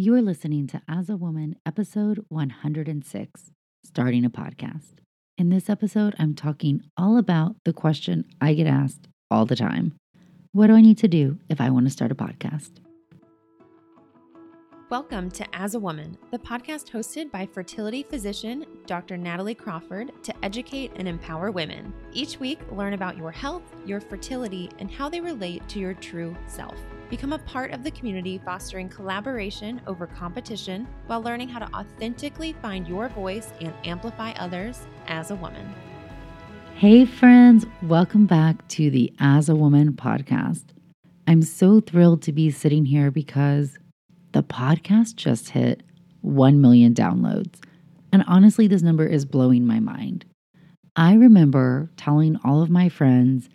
You are listening to As a Woman, episode 106, Starting a Podcast. In this episode, I'm talking all about the question I get asked all the time What do I need to do if I want to start a podcast? Welcome to As a Woman, the podcast hosted by fertility physician Dr. Natalie Crawford to educate and empower women. Each week, learn about your health, your fertility, and how they relate to your true self. Become a part of the community fostering collaboration over competition while learning how to authentically find your voice and amplify others as a woman. Hey, friends, welcome back to the As a Woman podcast. I'm so thrilled to be sitting here because the podcast just hit 1 million downloads. And honestly, this number is blowing my mind. I remember telling all of my friends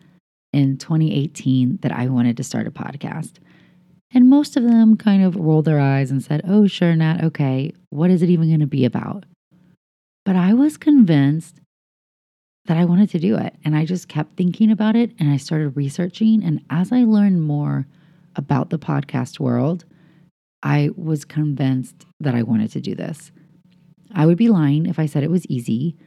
in 2018 that I wanted to start a podcast. And most of them kind of rolled their eyes and said, Oh, sure, Nat, okay, what is it even going to be about? But I was convinced that I wanted to do it. And I just kept thinking about it and I started researching. And as I learned more about the podcast world, I was convinced that I wanted to do this. I would be lying if I said it was easy.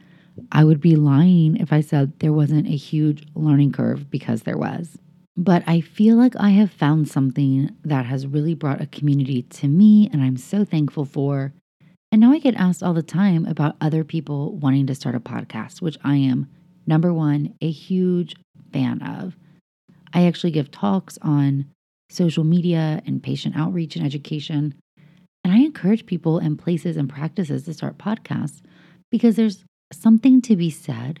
I would be lying if I said there wasn't a huge learning curve because there was. But I feel like I have found something that has really brought a community to me, and I'm so thankful for. And now I get asked all the time about other people wanting to start a podcast, which I am, number one, a huge fan of. I actually give talks on social media and patient outreach and education. And I encourage people and places and practices to start podcasts because there's something to be said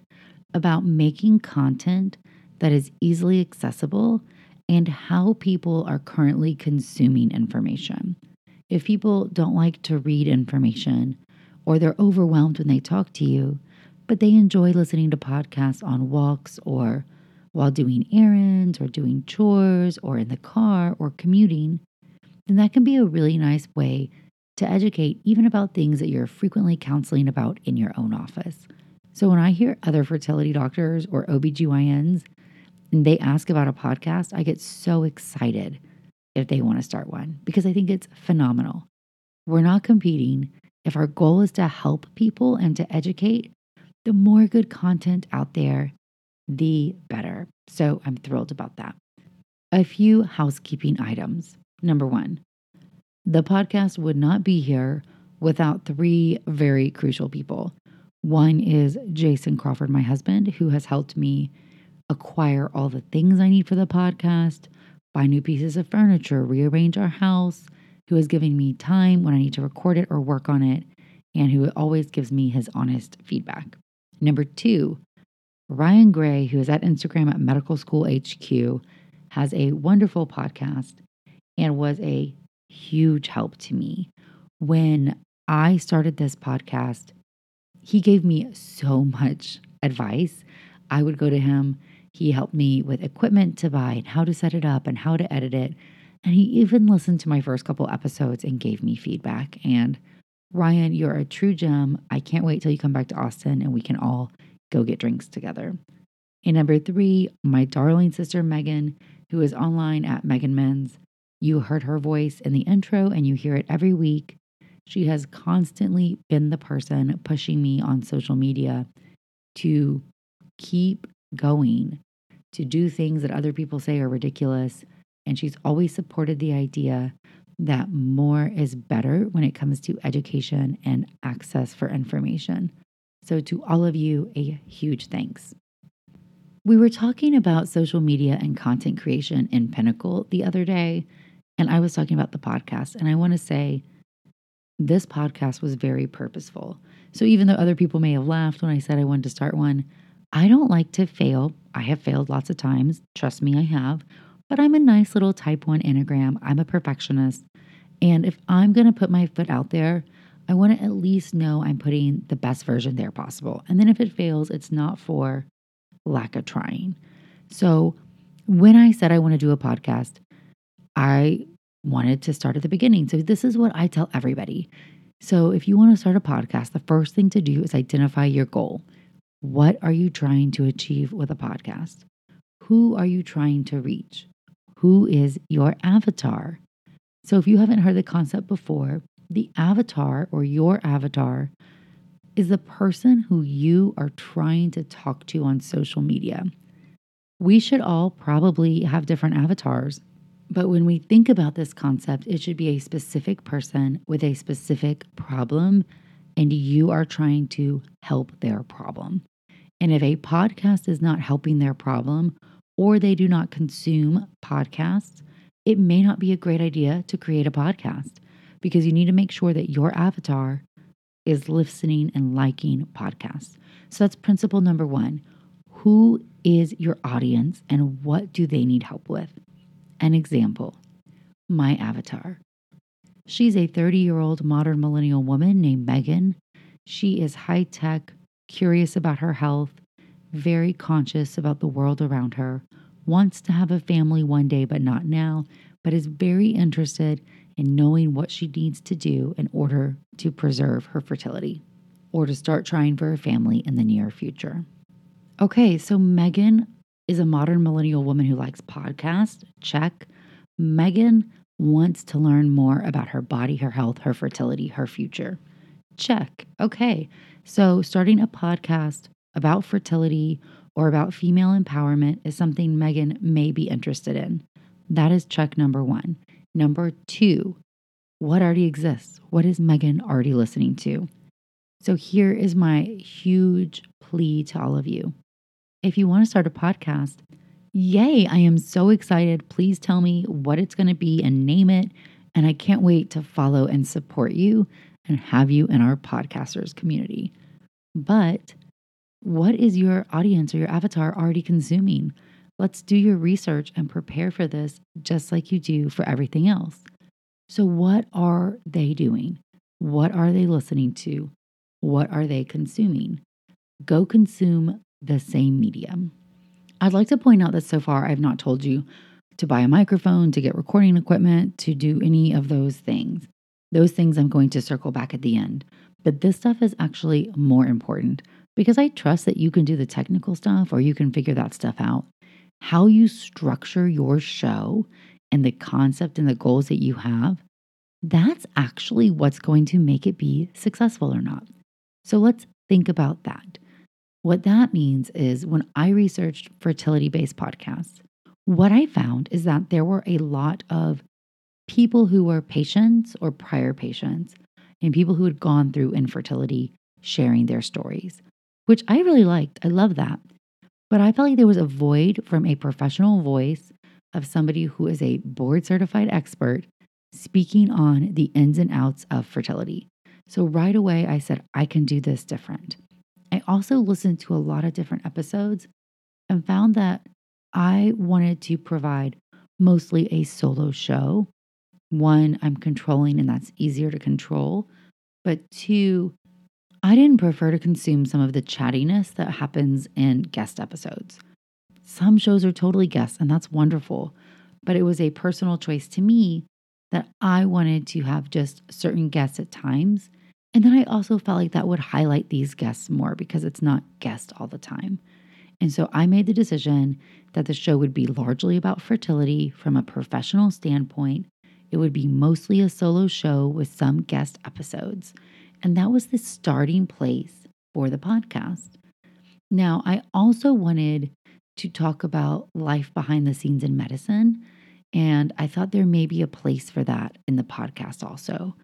about making content that is easily accessible and how people are currently consuming information. If people don't like to read information or they're overwhelmed when they talk to you, but they enjoy listening to podcasts on walks or while doing errands or doing chores or in the car or commuting, then that can be a really nice way to educate even about things that you're frequently counseling about in your own office. So when I hear other fertility doctors or OBGYNs and they ask about a podcast, I get so excited if they want to start one because I think it's phenomenal. We're not competing. If our goal is to help people and to educate, the more good content out there, the better. So I'm thrilled about that. A few housekeeping items. Number one, the podcast would not be here without three very crucial people. One is Jason Crawford, my husband, who has helped me acquire all the things I need for the podcast, buy new pieces of furniture, rearrange our house, who has given me time when I need to record it or work on it, and who always gives me his honest feedback. Number two, Ryan Gray, who is at Instagram at Medical School HQ, has a wonderful podcast and was a huge help to me. When I started this podcast, he gave me so much advice. I would go to him. He helped me with equipment to buy and how to set it up and how to edit it. And he even listened to my first couple episodes and gave me feedback. And Ryan, you're a true gem. I can't wait till you come back to Austin and we can all go get drinks together. And number three, my darling sister Megan, who is online at Megan Men's. You heard her voice in the intro and you hear it every week. She has constantly been the person pushing me on social media to keep going, to do things that other people say are ridiculous. And she's always supported the idea that more is better when it comes to education and access for information. So, to all of you, a huge thanks. We were talking about social media and content creation in Pinnacle the other day, and I was talking about the podcast. And I want to say this podcast was very purposeful. So, even though other people may have laughed when I said I wanted to start one, I don't like to fail. I have failed lots of times. Trust me, I have. But I'm a nice little type 1 Enneagram. I'm a perfectionist. And if I'm going to put my foot out there, I want to at least know I'm putting the best version there possible. And then if it fails, it's not for lack of trying. So when I said I want to do a podcast, I wanted to start at the beginning. So this is what I tell everybody. So if you want to start a podcast, the first thing to do is identify your goal. What are you trying to achieve with a podcast? Who are you trying to reach? Who is your avatar? So if you haven't heard the concept before, the avatar or your avatar is the person who you are trying to talk to on social media. We should all probably have different avatars, but when we think about this concept, it should be a specific person with a specific problem, and you are trying to help their problem. And if a podcast is not helping their problem, or they do not consume podcasts, it may not be a great idea to create a podcast because you need to make sure that your avatar is listening and liking podcasts. So that's principle number one. Who is your audience and what do they need help with? An example my avatar. She's a 30 year old modern millennial woman named Megan. She is high tech, curious about her health, very conscious about the world around her, wants to have a family one day, but not now, but is very interested in knowing what she needs to do in order to preserve her fertility or to start trying for a family in the near future. Okay, so Megan is a modern millennial woman who likes podcasts. Check. Megan wants to learn more about her body, her health, her fertility, her future. Check. Okay. So, starting a podcast about fertility or about female empowerment is something Megan may be interested in. That is check number one. Number two, what already exists? What is Megan already listening to? So, here is my huge plea to all of you if you want to start a podcast, yay, I am so excited. Please tell me what it's going to be and name it. And I can't wait to follow and support you and have you in our podcasters community. But what is your audience or your avatar already consuming? Let's do your research and prepare for this just like you do for everything else. So, what are they doing? What are they listening to? What are they consuming? Go consume the same medium. I'd like to point out that so far I've not told you to buy a microphone, to get recording equipment, to do any of those things. Those things I'm going to circle back at the end. But this stuff is actually more important because I trust that you can do the technical stuff or you can figure that stuff out. How you structure your show and the concept and the goals that you have, that's actually what's going to make it be successful or not. So let's think about that. What that means is when I researched fertility based podcasts, what I found is that there were a lot of people who were patients or prior patients and people who had gone through infertility sharing their stories, which I really liked. I love that. But I felt like there was a void from a professional voice of somebody who is a board certified expert speaking on the ins and outs of fertility. So right away, I said, I can do this different. Also listened to a lot of different episodes and found that I wanted to provide mostly a solo show. One, I'm controlling and that's easier to control. But two, I didn't prefer to consume some of the chattiness that happens in guest episodes. Some shows are totally guests, and that's wonderful. But it was a personal choice to me that I wanted to have just certain guests at times and then I also felt like that would highlight these guests more because it's not guest all the time. And so I made the decision that the show would be largely about fertility from a professional standpoint. It would be mostly a solo show with some guest episodes. And that was the starting place for the podcast. Now, I also wanted to talk about life behind the scenes in medicine. And I thought there may be a place for that in the podcast also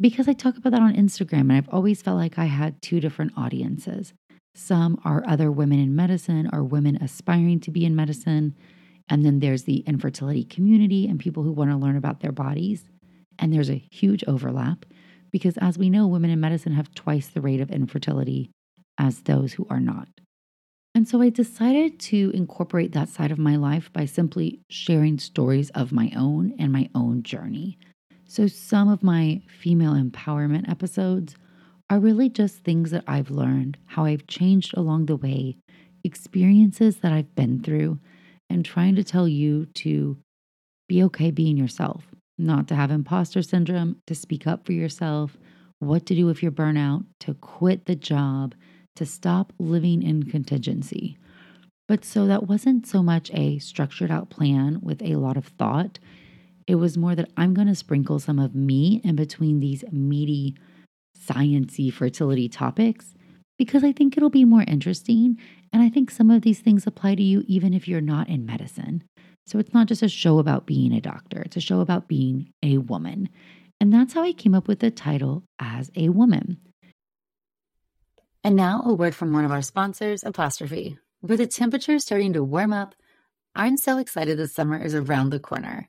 because I talk about that on Instagram and I've always felt like I had two different audiences. Some are other women in medicine or women aspiring to be in medicine. And then there's the infertility community and people who want to learn about their bodies. And there's a huge overlap because, as we know, women in medicine have twice the rate of infertility as those who are not. And so I decided to incorporate that side of my life by simply sharing stories of my own and my own journey. So, some of my female empowerment episodes are really just things that I've learned, how I've changed along the way, experiences that I've been through, and trying to tell you to be okay being yourself, not to have imposter syndrome, to speak up for yourself, what to do if you're burnout, to quit the job, to stop living in contingency. But so that wasn't so much a structured out plan with a lot of thought. It was more that I'm going to sprinkle some of me in between these meaty, sciency fertility topics because I think it'll be more interesting. And I think some of these things apply to you even if you're not in medicine. So it's not just a show about being a doctor, it's a show about being a woman. And that's how I came up with the title as a woman. And now a word from one of our sponsors, Apostrophe. With the temperature starting to warm up, I'm so excited the summer is around the corner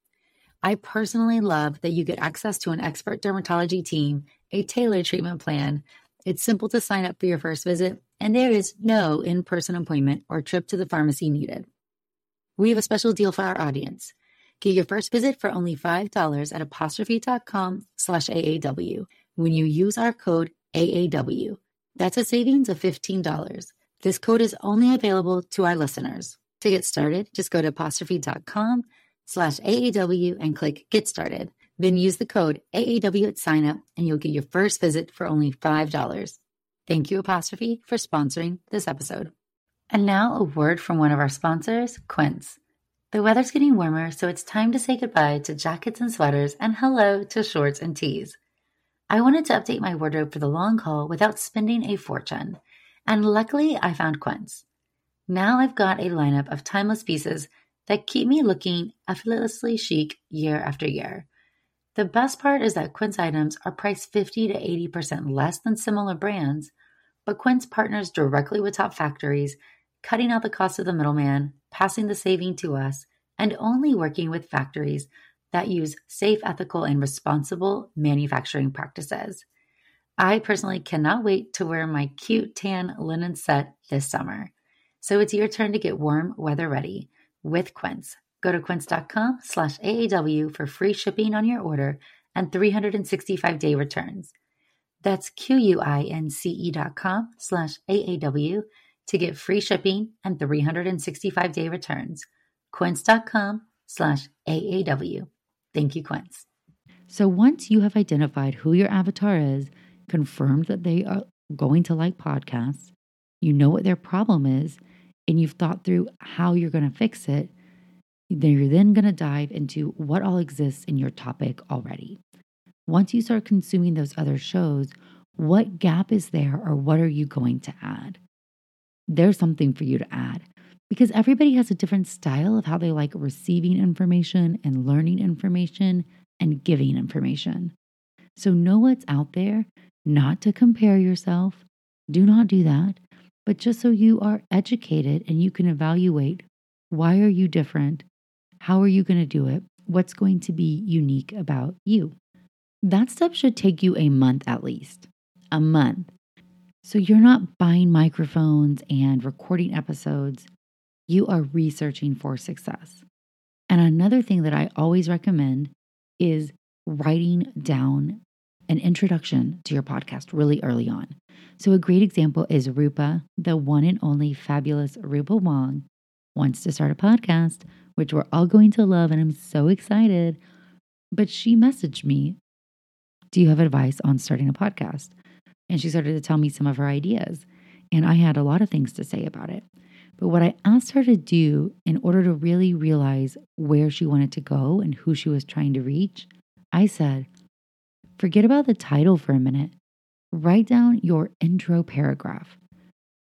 I personally love that you get access to an expert dermatology team, a tailored treatment plan. It's simple to sign up for your first visit, and there is no in person appointment or trip to the pharmacy needed. We have a special deal for our audience. Get your first visit for only $5 at apostrophe.com slash AAW when you use our code AAW. That's a savings of $15. This code is only available to our listeners. To get started, just go to apostrophe.com slash AAW and click Get Started. Then use the code AAW at signup and you'll get your first visit for only $5. Thank you, Apostrophe, for sponsoring this episode. And now a word from one of our sponsors, Quince. The weather's getting warmer, so it's time to say goodbye to jackets and sweaters and hello to shorts and tees. I wanted to update my wardrobe for the long haul without spending a fortune, and luckily I found Quince. Now I've got a lineup of timeless pieces that keep me looking effortlessly chic year after year. The best part is that Quince items are priced 50 to 80% less than similar brands, but Quince partners directly with top factories cutting out the cost of the middleman, passing the saving to us, and only working with factories that use safe, ethical, and responsible manufacturing practices. I personally cannot wait to wear my cute tan linen set this summer. So it's your turn to get warm weather ready with Quince. Go to quince.com slash AAW for free shipping on your order and 365 day returns. That's Q-U-I-N-C-E dot com slash AAW to get free shipping and 365 day returns. Quince.com slash AAW. Thank you, Quince. So once you have identified who your avatar is, confirmed that they are going to like podcasts, you know what their problem is, and you've thought through how you're going to fix it, then you're then going to dive into what all exists in your topic already. Once you start consuming those other shows, what gap is there or what are you going to add? there's something for you to add because everybody has a different style of how they like receiving information and learning information and giving information. So know what's out there, not to compare yourself. Do not do that, but just so you are educated and you can evaluate why are you different? How are you going to do it? What's going to be unique about you? That step should take you a month at least. A month. So you're not buying microphones and recording episodes, you are researching for success. And another thing that I always recommend is writing down an introduction to your podcast really early on. So, a great example is Rupa, the one and only fabulous Rupa Wong, wants to start a podcast, which we're all going to love. And I'm so excited. But she messaged me Do you have advice on starting a podcast? And she started to tell me some of her ideas. And I had a lot of things to say about it. But what I asked her to do in order to really realize where she wanted to go and who she was trying to reach, I said, forget about the title for a minute. Write down your intro paragraph.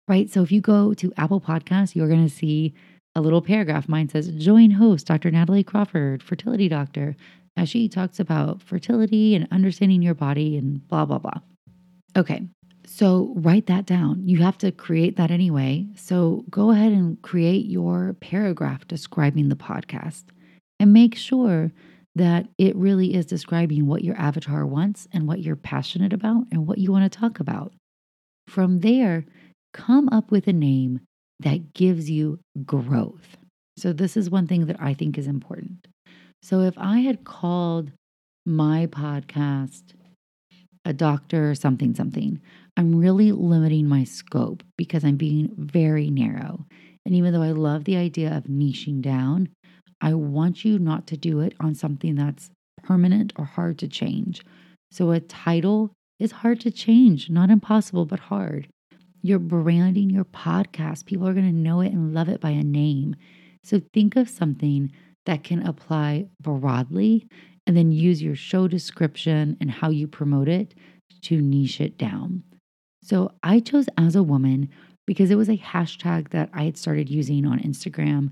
Right? So if you go to Apple Podcasts, you're going to see a little paragraph. Mine says, Join host Dr. Natalie Crawford, fertility doctor. as she talks about fertility and understanding your body and blah, blah, blah. Okay, so write that down. You have to create that anyway. So go ahead and create your paragraph describing the podcast and make sure that it really is describing what your avatar wants and what you're passionate about and what you want to talk about. From there, come up with a name that gives you growth. So, this is one thing that I think is important. So, if I had called my podcast a doctor or something, something, I'm really limiting my scope because I'm being very narrow. And even though I love the idea of niching down, I want you not to do it on something that's permanent or hard to change. So, a title is hard to change, not impossible, but hard. You're branding your podcast. People are going to know it and love it by a name. So, think of something that can apply broadly and then use your show description and how you promote it to niche it down. So I chose as a woman because it was a hashtag that I had started using on Instagram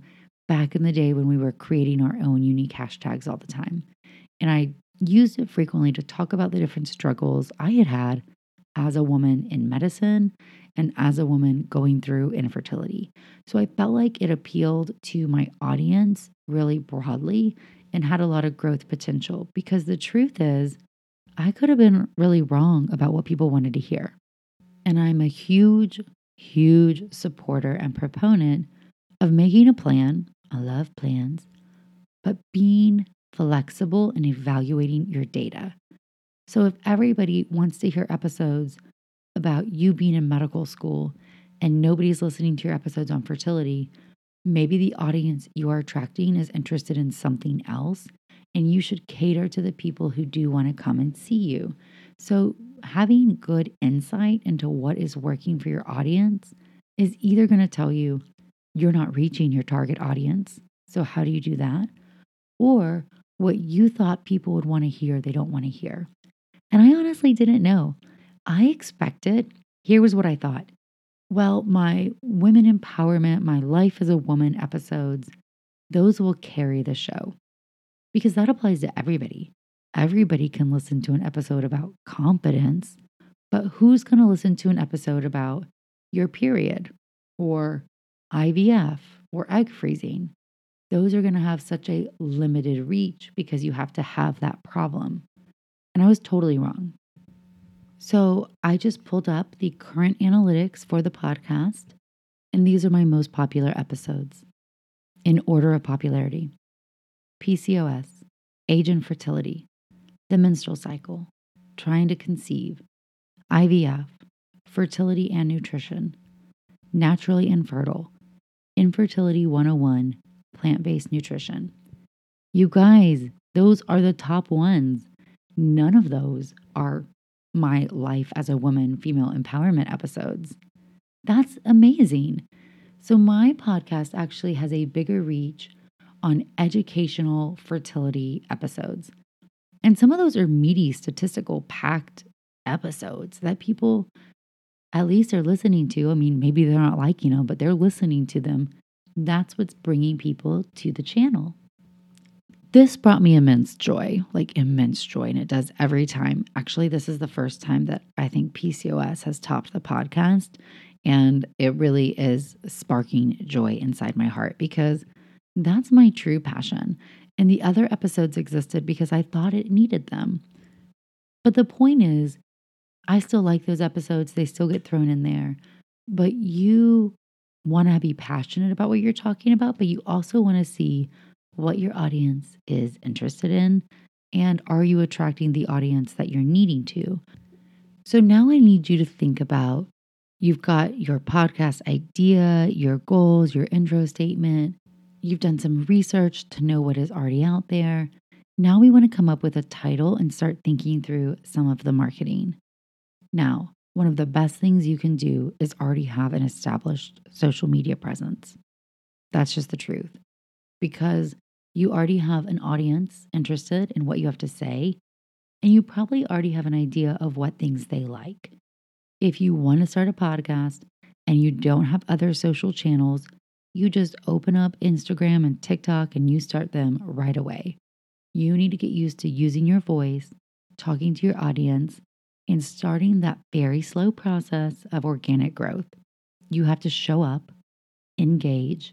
back in the day when we were creating our own unique hashtags all the time. And I used it frequently to talk about the different struggles I had had as a woman in medicine and as a woman going through infertility. So I felt like it appealed to my audience really broadly and had a lot of growth potential because the truth is, I could have been really wrong about what people wanted to hear. And I'm a huge, huge supporter and proponent of making a plan. I love plans, but being flexible and evaluating your data. So if everybody wants to hear episodes about you being in medical school and nobody's listening to your episodes on fertility, maybe the audience you are attracting is interested in something else and you should cater to the people who do want to come and see you. So having good insight into what is working for your audience is either going to tell you you're not reaching your target audience. So, how do you do that? Or what you thought people would want to hear, they don't want to hear. And I honestly didn't know. I expected, here was what I thought. Well, my women empowerment, my life as a woman episodes, those will carry the show because that applies to everybody. Everybody can listen to an episode about competence, but who's going to listen to an episode about your period or IVF or egg freezing? Those are going to have such a limited reach because you have to have that problem. And I was totally wrong. So I just pulled up the current analytics for the podcast, and these are my most popular episodes in order of popularity PCOS, age and fertility, the menstrual cycle, trying to conceive, IVF, fertility and nutrition, naturally infertile, infertility 101, plant based nutrition. You guys, those are the top ones. None of those are my life as a woman, female empowerment episodes. That's amazing. So, my podcast actually has a bigger reach on educational fertility episodes. And some of those are meaty, statistical, packed episodes that people at least they're listening to. I mean, maybe they're not liking them, but they're listening to them. That's what's bringing people to the channel. This brought me immense joy, like immense joy, and it does every time. Actually, this is the first time that I think PCOS has topped the podcast, and it really is sparking joy inside my heart because that's my true passion. And the other episodes existed because I thought it needed them. But the point is, I still like those episodes, they still get thrown in there. But you want to be passionate about what you're talking about, but you also want to see what your audience is interested in. And are you attracting the audience that you're needing to? So now I need you to think about you've got your podcast idea, your goals, your intro statement. You've done some research to know what is already out there. Now we want to come up with a title and start thinking through some of the marketing. Now, one of the best things you can do is already have an established social media presence. That's just the truth. Because you already have an audience interested in what you have to say, and you probably already have an idea of what things they like. If you want to start a podcast and you don't have other social channels, you just open up Instagram and TikTok and you start them right away. You need to get used to using your voice, talking to your audience, and starting that very slow process of organic growth. You have to show up, engage,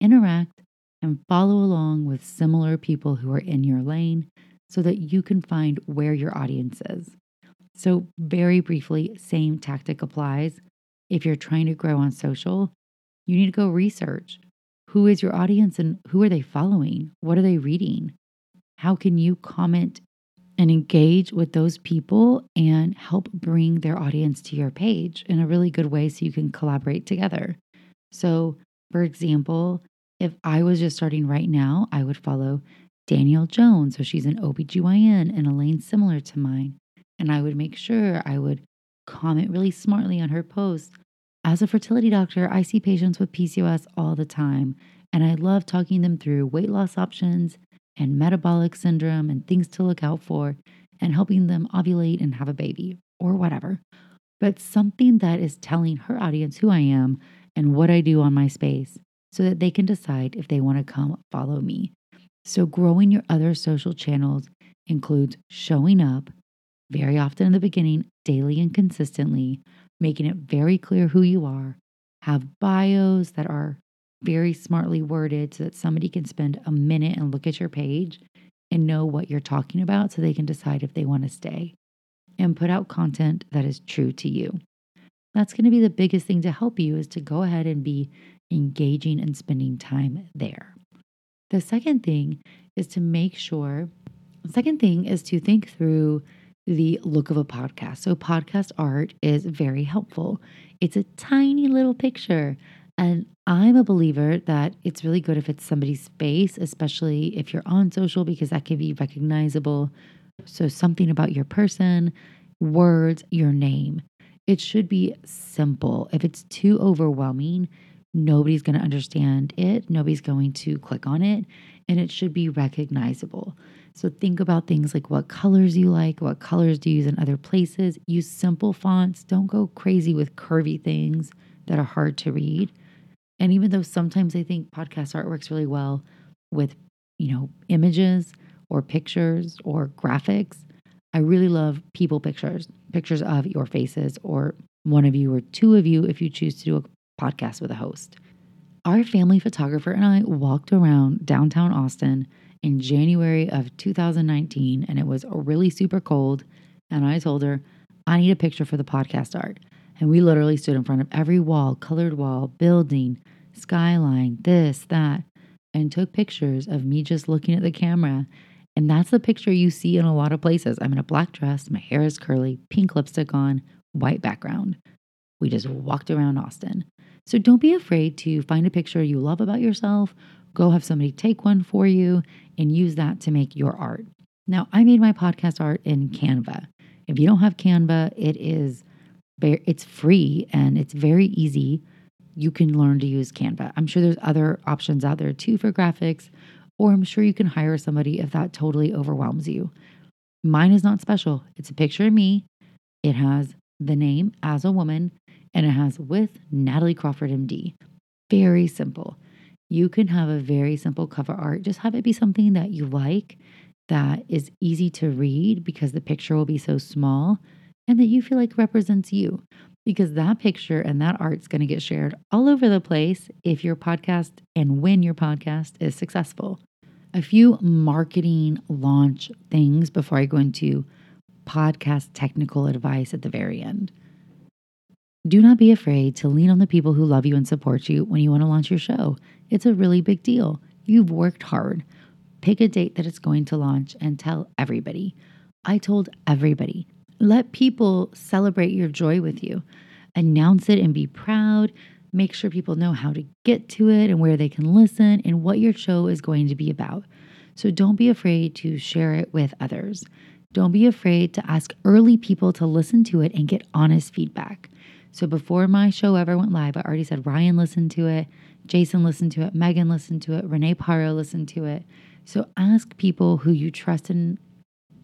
interact, and follow along with similar people who are in your lane so that you can find where your audience is. So, very briefly, same tactic applies. If you're trying to grow on social, you need to go research who is your audience and who are they following? What are they reading? How can you comment and engage with those people and help bring their audience to your page in a really good way so you can collaborate together? So, for example, if I was just starting right now, I would follow Danielle Jones. So she's an OBGYN in a lane similar to mine. And I would make sure I would comment really smartly on her posts. As a fertility doctor, I see patients with PCOS all the time, and I love talking them through weight loss options and metabolic syndrome and things to look out for and helping them ovulate and have a baby or whatever. But something that is telling her audience who I am and what I do on my space so that they can decide if they want to come follow me. So, growing your other social channels includes showing up very often in the beginning, daily and consistently, making it very clear who you are, have bios that are very smartly worded so that somebody can spend a minute and look at your page and know what you're talking about so they can decide if they want to stay, and put out content that is true to you. That's going to be the biggest thing to help you is to go ahead and be engaging and spending time there. The second thing is to make sure, the second thing is to think through the look of a podcast. So, podcast art is very helpful. It's a tiny little picture. And I'm a believer that it's really good if it's somebody's face, especially if you're on social, because that can be recognizable. So, something about your person, words, your name. It should be simple. If it's too overwhelming, nobody's going to understand it. Nobody's going to click on it. And it should be recognizable. So think about things like what colors you like, what colors do you use in other places. Use simple fonts. Don't go crazy with curvy things that are hard to read. And even though sometimes I think podcast art works really well with, you know, images or pictures or graphics, I really love people pictures, pictures of your faces or one of you or two of you if you choose to do a podcast with a host. Our family photographer and I walked around downtown Austin in January of 2019 and it was really super cold. And I told her, I need a picture for the podcast art. And we literally stood in front of every wall, colored wall, building, skyline, this, that, and took pictures of me just looking at the camera. And that's the picture you see in a lot of places. I'm in a black dress, my hair is curly, pink lipstick on, white background. We just walked around Austin. So don't be afraid to find a picture you love about yourself, go have somebody take one for you, and use that to make your art. Now, I made my podcast art in Canva. If you don't have Canva, it is it's free and it's very easy. You can learn to use Canva. I'm sure there's other options out there too for graphics, or I'm sure you can hire somebody if that totally overwhelms you. Mine is not special. It's a picture of me. It has the name as a woman and it has with Natalie Crawford, MD. Very simple. You can have a very simple cover art. Just have it be something that you like, that is easy to read because the picture will be so small and that you feel like represents you. Because that picture and that art's going to get shared all over the place if your podcast and when your podcast is successful. A few marketing launch things before I go into podcast technical advice at the very end. Do not be afraid to lean on the people who love you and support you when you want to launch your show. It's a really big deal. You've worked hard. Pick a date that it's going to launch and tell everybody. I told everybody. Let people celebrate your joy with you. Announce it and be proud. Make sure people know how to get to it and where they can listen and what your show is going to be about. So don't be afraid to share it with others. Don't be afraid to ask early people to listen to it and get honest feedback. So before my show ever went live, I already said Ryan listened to it, Jason listened to it, Megan listened to it, Renee Paro listened to it. So ask people who you trust and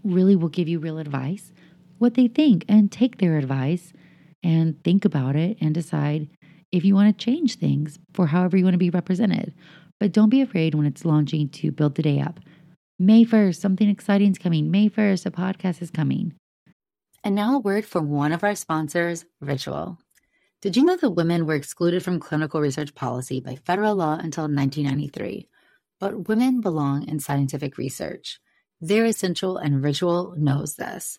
really will give you real advice what they think and take their advice and think about it and decide if you want to change things for however you want to be represented. But don't be afraid when it's launching to build the day up. May 1st, something exciting is coming. May 1st, a podcast is coming. And now a word from one of our sponsors, Ritual. Did you know that women were excluded from clinical research policy by federal law until 1993? But women belong in scientific research. They're essential, and Ritual knows this.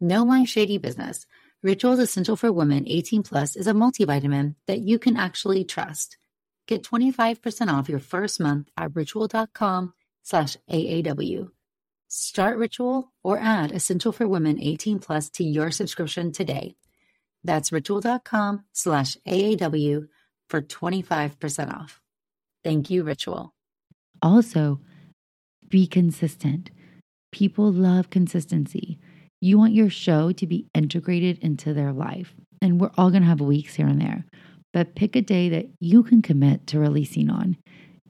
No my shady business. Ritual's Essential for Women 18 Plus is a multivitamin that you can actually trust. Get 25% off your first month at ritual.com slash AAW. Start Ritual or add Essential for Women 18 Plus to your subscription today. That's ritual.com slash AAW for 25% off. Thank you, Ritual. Also, be consistent. People love consistency. You want your show to be integrated into their life. And we're all going to have weeks here and there, but pick a day that you can commit to releasing on.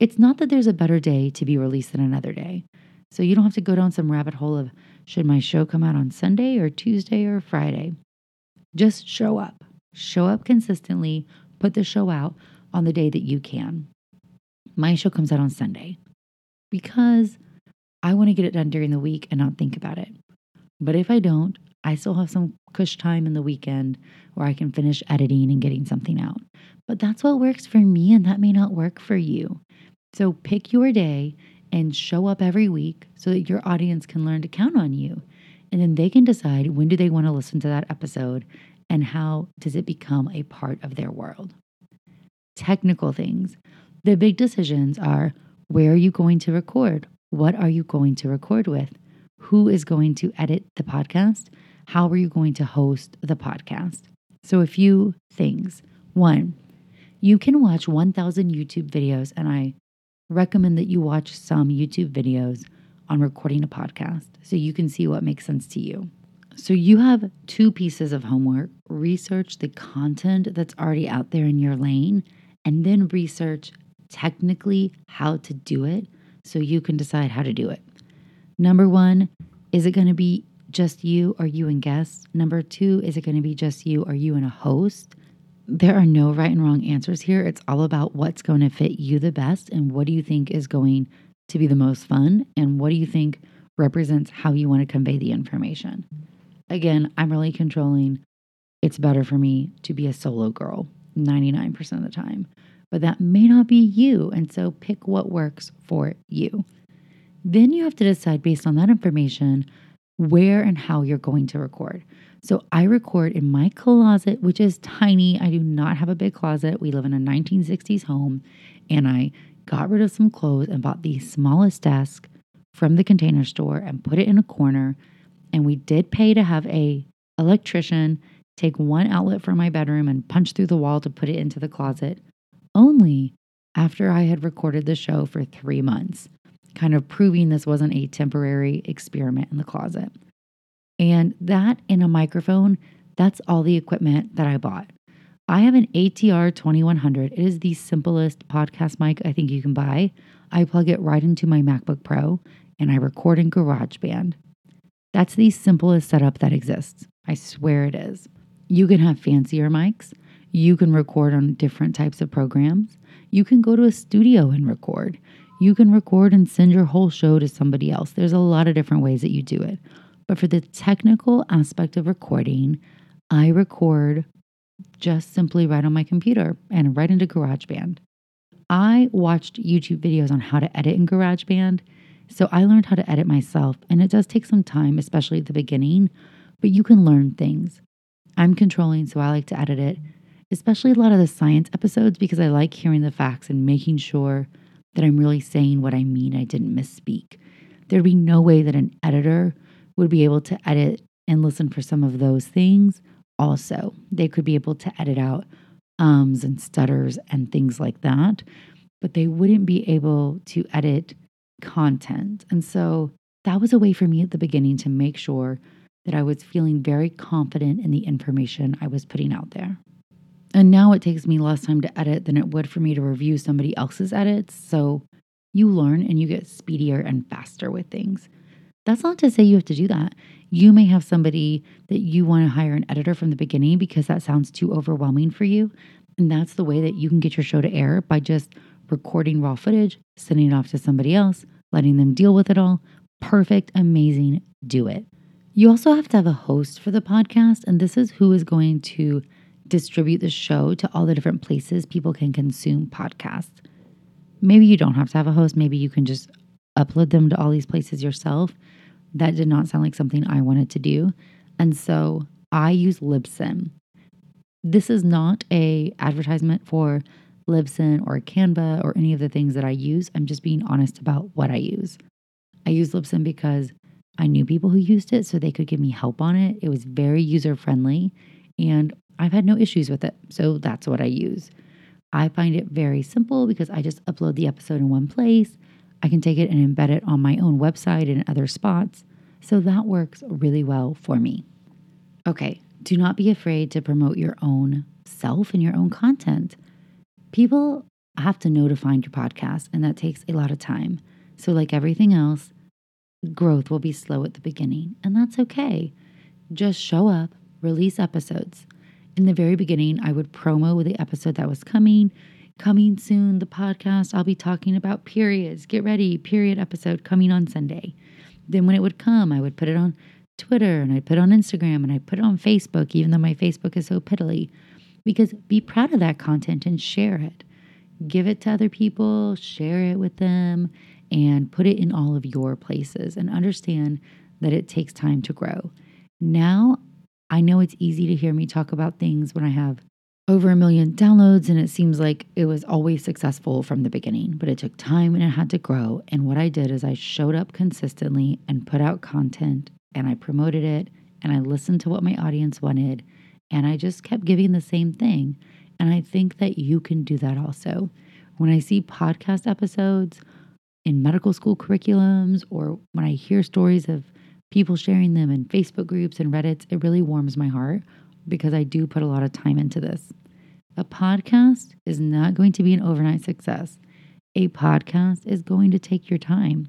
It's not that there's a better day to be released than another day. So you don't have to go down some rabbit hole of should my show come out on Sunday or Tuesday or Friday. Just show up. Show up consistently. Put the show out on the day that you can. My show comes out on Sunday because I want to get it done during the week and not think about it. But if I don't, I still have some cush time in the weekend where I can finish editing and getting something out. But that's what works for me, and that may not work for you. So pick your day and show up every week so that your audience can learn to count on you. And then they can decide when do they want to listen to that episode and how does it become a part of their world. Technical things. The big decisions are where are you going to record? What are you going to record with? Who is going to edit the podcast, how are you going to host the podcast. So, a few things. One, you can watch 1,000 YouTube videos, and I recommend that you watch some YouTube videos on recording a podcast so you can see what makes sense to you. So, you have two pieces of homework research the content that's already out there in your lane, and then research technically how to do it so you can decide how to do it. Number one, is it going to be just you or you and guests? Number two, is it going to be just you or you and a host? There are no right and wrong answers here. It's all about what's going to fit you the best and what do you think is going to be the most fun and what do you think represents how you want to convey the information. Again, I'm really controlling. It's better for me to be a solo girl 99% of the time, but that may not be you. And so pick what works for you. Then you have to decide based on that information where and how you're going to record. So I record in my closet, which is tiny. I do not have a big closet. We live in a 1960s home, and I got rid of some clothes and bought the smallest desk from the container store and put it in a corner. And we did pay to have a electrician take one outlet from my bedroom and punch through the wall to put it into the closet only after I had recorded the show for 3 months kind of proving this wasn't a temporary experiment in the closet. And that in a microphone, that's all the equipment that I bought. I have an ATR 2100. It is the simplest podcast mic I think you can buy. I plug it right into my MacBook Pro and I record in GarageBand. That's the simplest setup that exists. I swear it is. You can have fancier mics. You can record on different types of programs. You can go to a studio and record. You can record and send your whole show to somebody else. There's a lot of different ways that you do it. But for the technical aspect of recording, I record just simply right on my computer and right into GarageBand. I watched YouTube videos on how to edit in GarageBand, so I learned how to edit myself, and it does take some time, especially at the beginning, but you can learn things. I'm controlling, so I like to edit it, especially a lot of the science episodes because I like hearing the facts and making sure that I'm really saying what I mean. I didn't misspeak. There'd be no way that an editor would be able to edit and listen for some of those things. Also, they could be able to edit out ums and stutters and things like that, but they wouldn't be able to edit content. And so that was a way for me at the beginning to make sure that I was feeling very confident in the information I was putting out there. And now it takes me less time to edit than it would for me to review somebody else's edits. So you learn and you get speedier and faster with things. That's not to say you have to do that. You may have somebody that you want to hire an editor from the beginning because that sounds too overwhelming for you. And that's the way that you can get your show to air by just recording raw footage, sending it off to somebody else, letting them deal with it all. Perfect, amazing, do it. You also have to have a host for the podcast, and this is who is going to distribute the show to all the different places people can consume podcasts. Maybe you don't have to have a host, maybe you can just upload them to all these places yourself. That did not sound like something I wanted to do. And so I use Libsyn. This is not a advertisement for Libsyn or Canva or any of the things that I use. I'm just being honest about what I use. I use Libsyn because I knew people who used it so they could give me help on it. It was very user friendly and I've had no issues with it. So that's what I use. I find it very simple because I just upload the episode in one place. I can take it and embed it on my own website and other spots. So that works really well for me. Okay, do not be afraid to promote your own self and your own content. People have to know to find your podcast, and that takes a lot of time. So, like everything else, growth will be slow at the beginning, and that's okay. Just show up, release episodes. In the very beginning, I would promo with the episode that was coming. Coming soon, the podcast, I'll be talking about periods. Get ready, period episode coming on Sunday. Then, when it would come, I would put it on Twitter and I'd put it on Instagram and I'd put it on Facebook, even though my Facebook is so piddly. Because be proud of that content and share it. Give it to other people, share it with them, and put it in all of your places and understand that it takes time to grow. Now, I know it's easy to hear me talk about things when I have over a million downloads and it seems like it was always successful from the beginning, but it took time and it had to grow. And what I did is I showed up consistently and put out content and I promoted it and I listened to what my audience wanted and I just kept giving the same thing. And I think that you can do that also. When I see podcast episodes in medical school curriculums or when I hear stories of people sharing them in Facebook groups and Reddits, it really warms my heart because I do put a lot of time into this. A podcast is not going to be an overnight success. A podcast is going to take your time.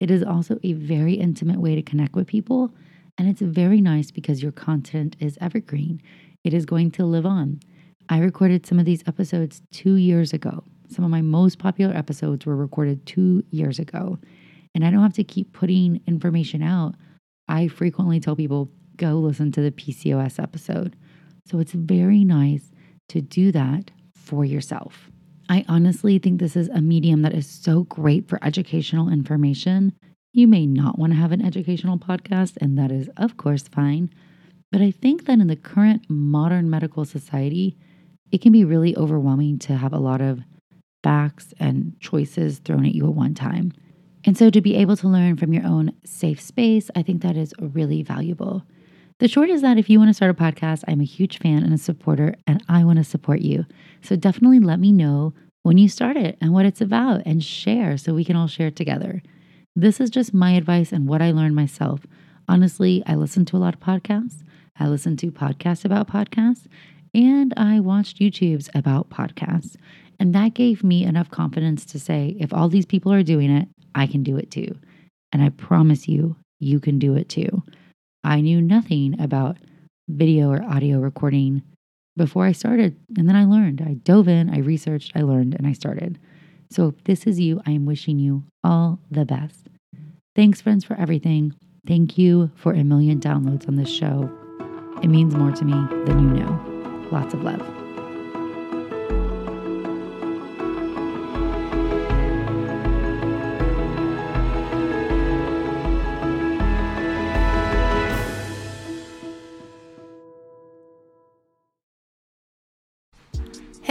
It is also a very intimate way to connect with people, and it's very nice because your content is evergreen. It is going to live on. I recorded some of these episodes two years ago. Some of my most popular episodes were recorded two years ago, and I don't have to keep putting information out. I frequently tell people, go listen to the PCOS episode. So it's very nice to do that for yourself. I honestly think this is a medium that is so great for educational information. You may not want to have an educational podcast, and that is, of course, fine. But I think that in the current modern medical society, it can be really overwhelming to have a lot of facts and choices thrown at you at one time. And so to be able to learn from your own safe space, I think that is really valuable. The short is that if you want to start a podcast, I'm a huge fan and a supporter, and I want to support you. So definitely let me know when you start it and what it's about and share so we can all share it together. This is just my advice and what I learned myself. Honestly, I listen to a lot of podcasts. I listen to podcasts about podcasts, and I watched YouTubes about podcasts. And that gave me enough confidence to say, if all these people are doing it, I can do it too. And I promise you, you can do it too. I knew nothing about video or audio recording before I started. And then I learned. I dove in, I researched, I learned, and I started. So if this is you, I am wishing you all the best. Thanks, friends, for everything. Thank you for a million downloads on this show. It means more to me than you know. Lots of love.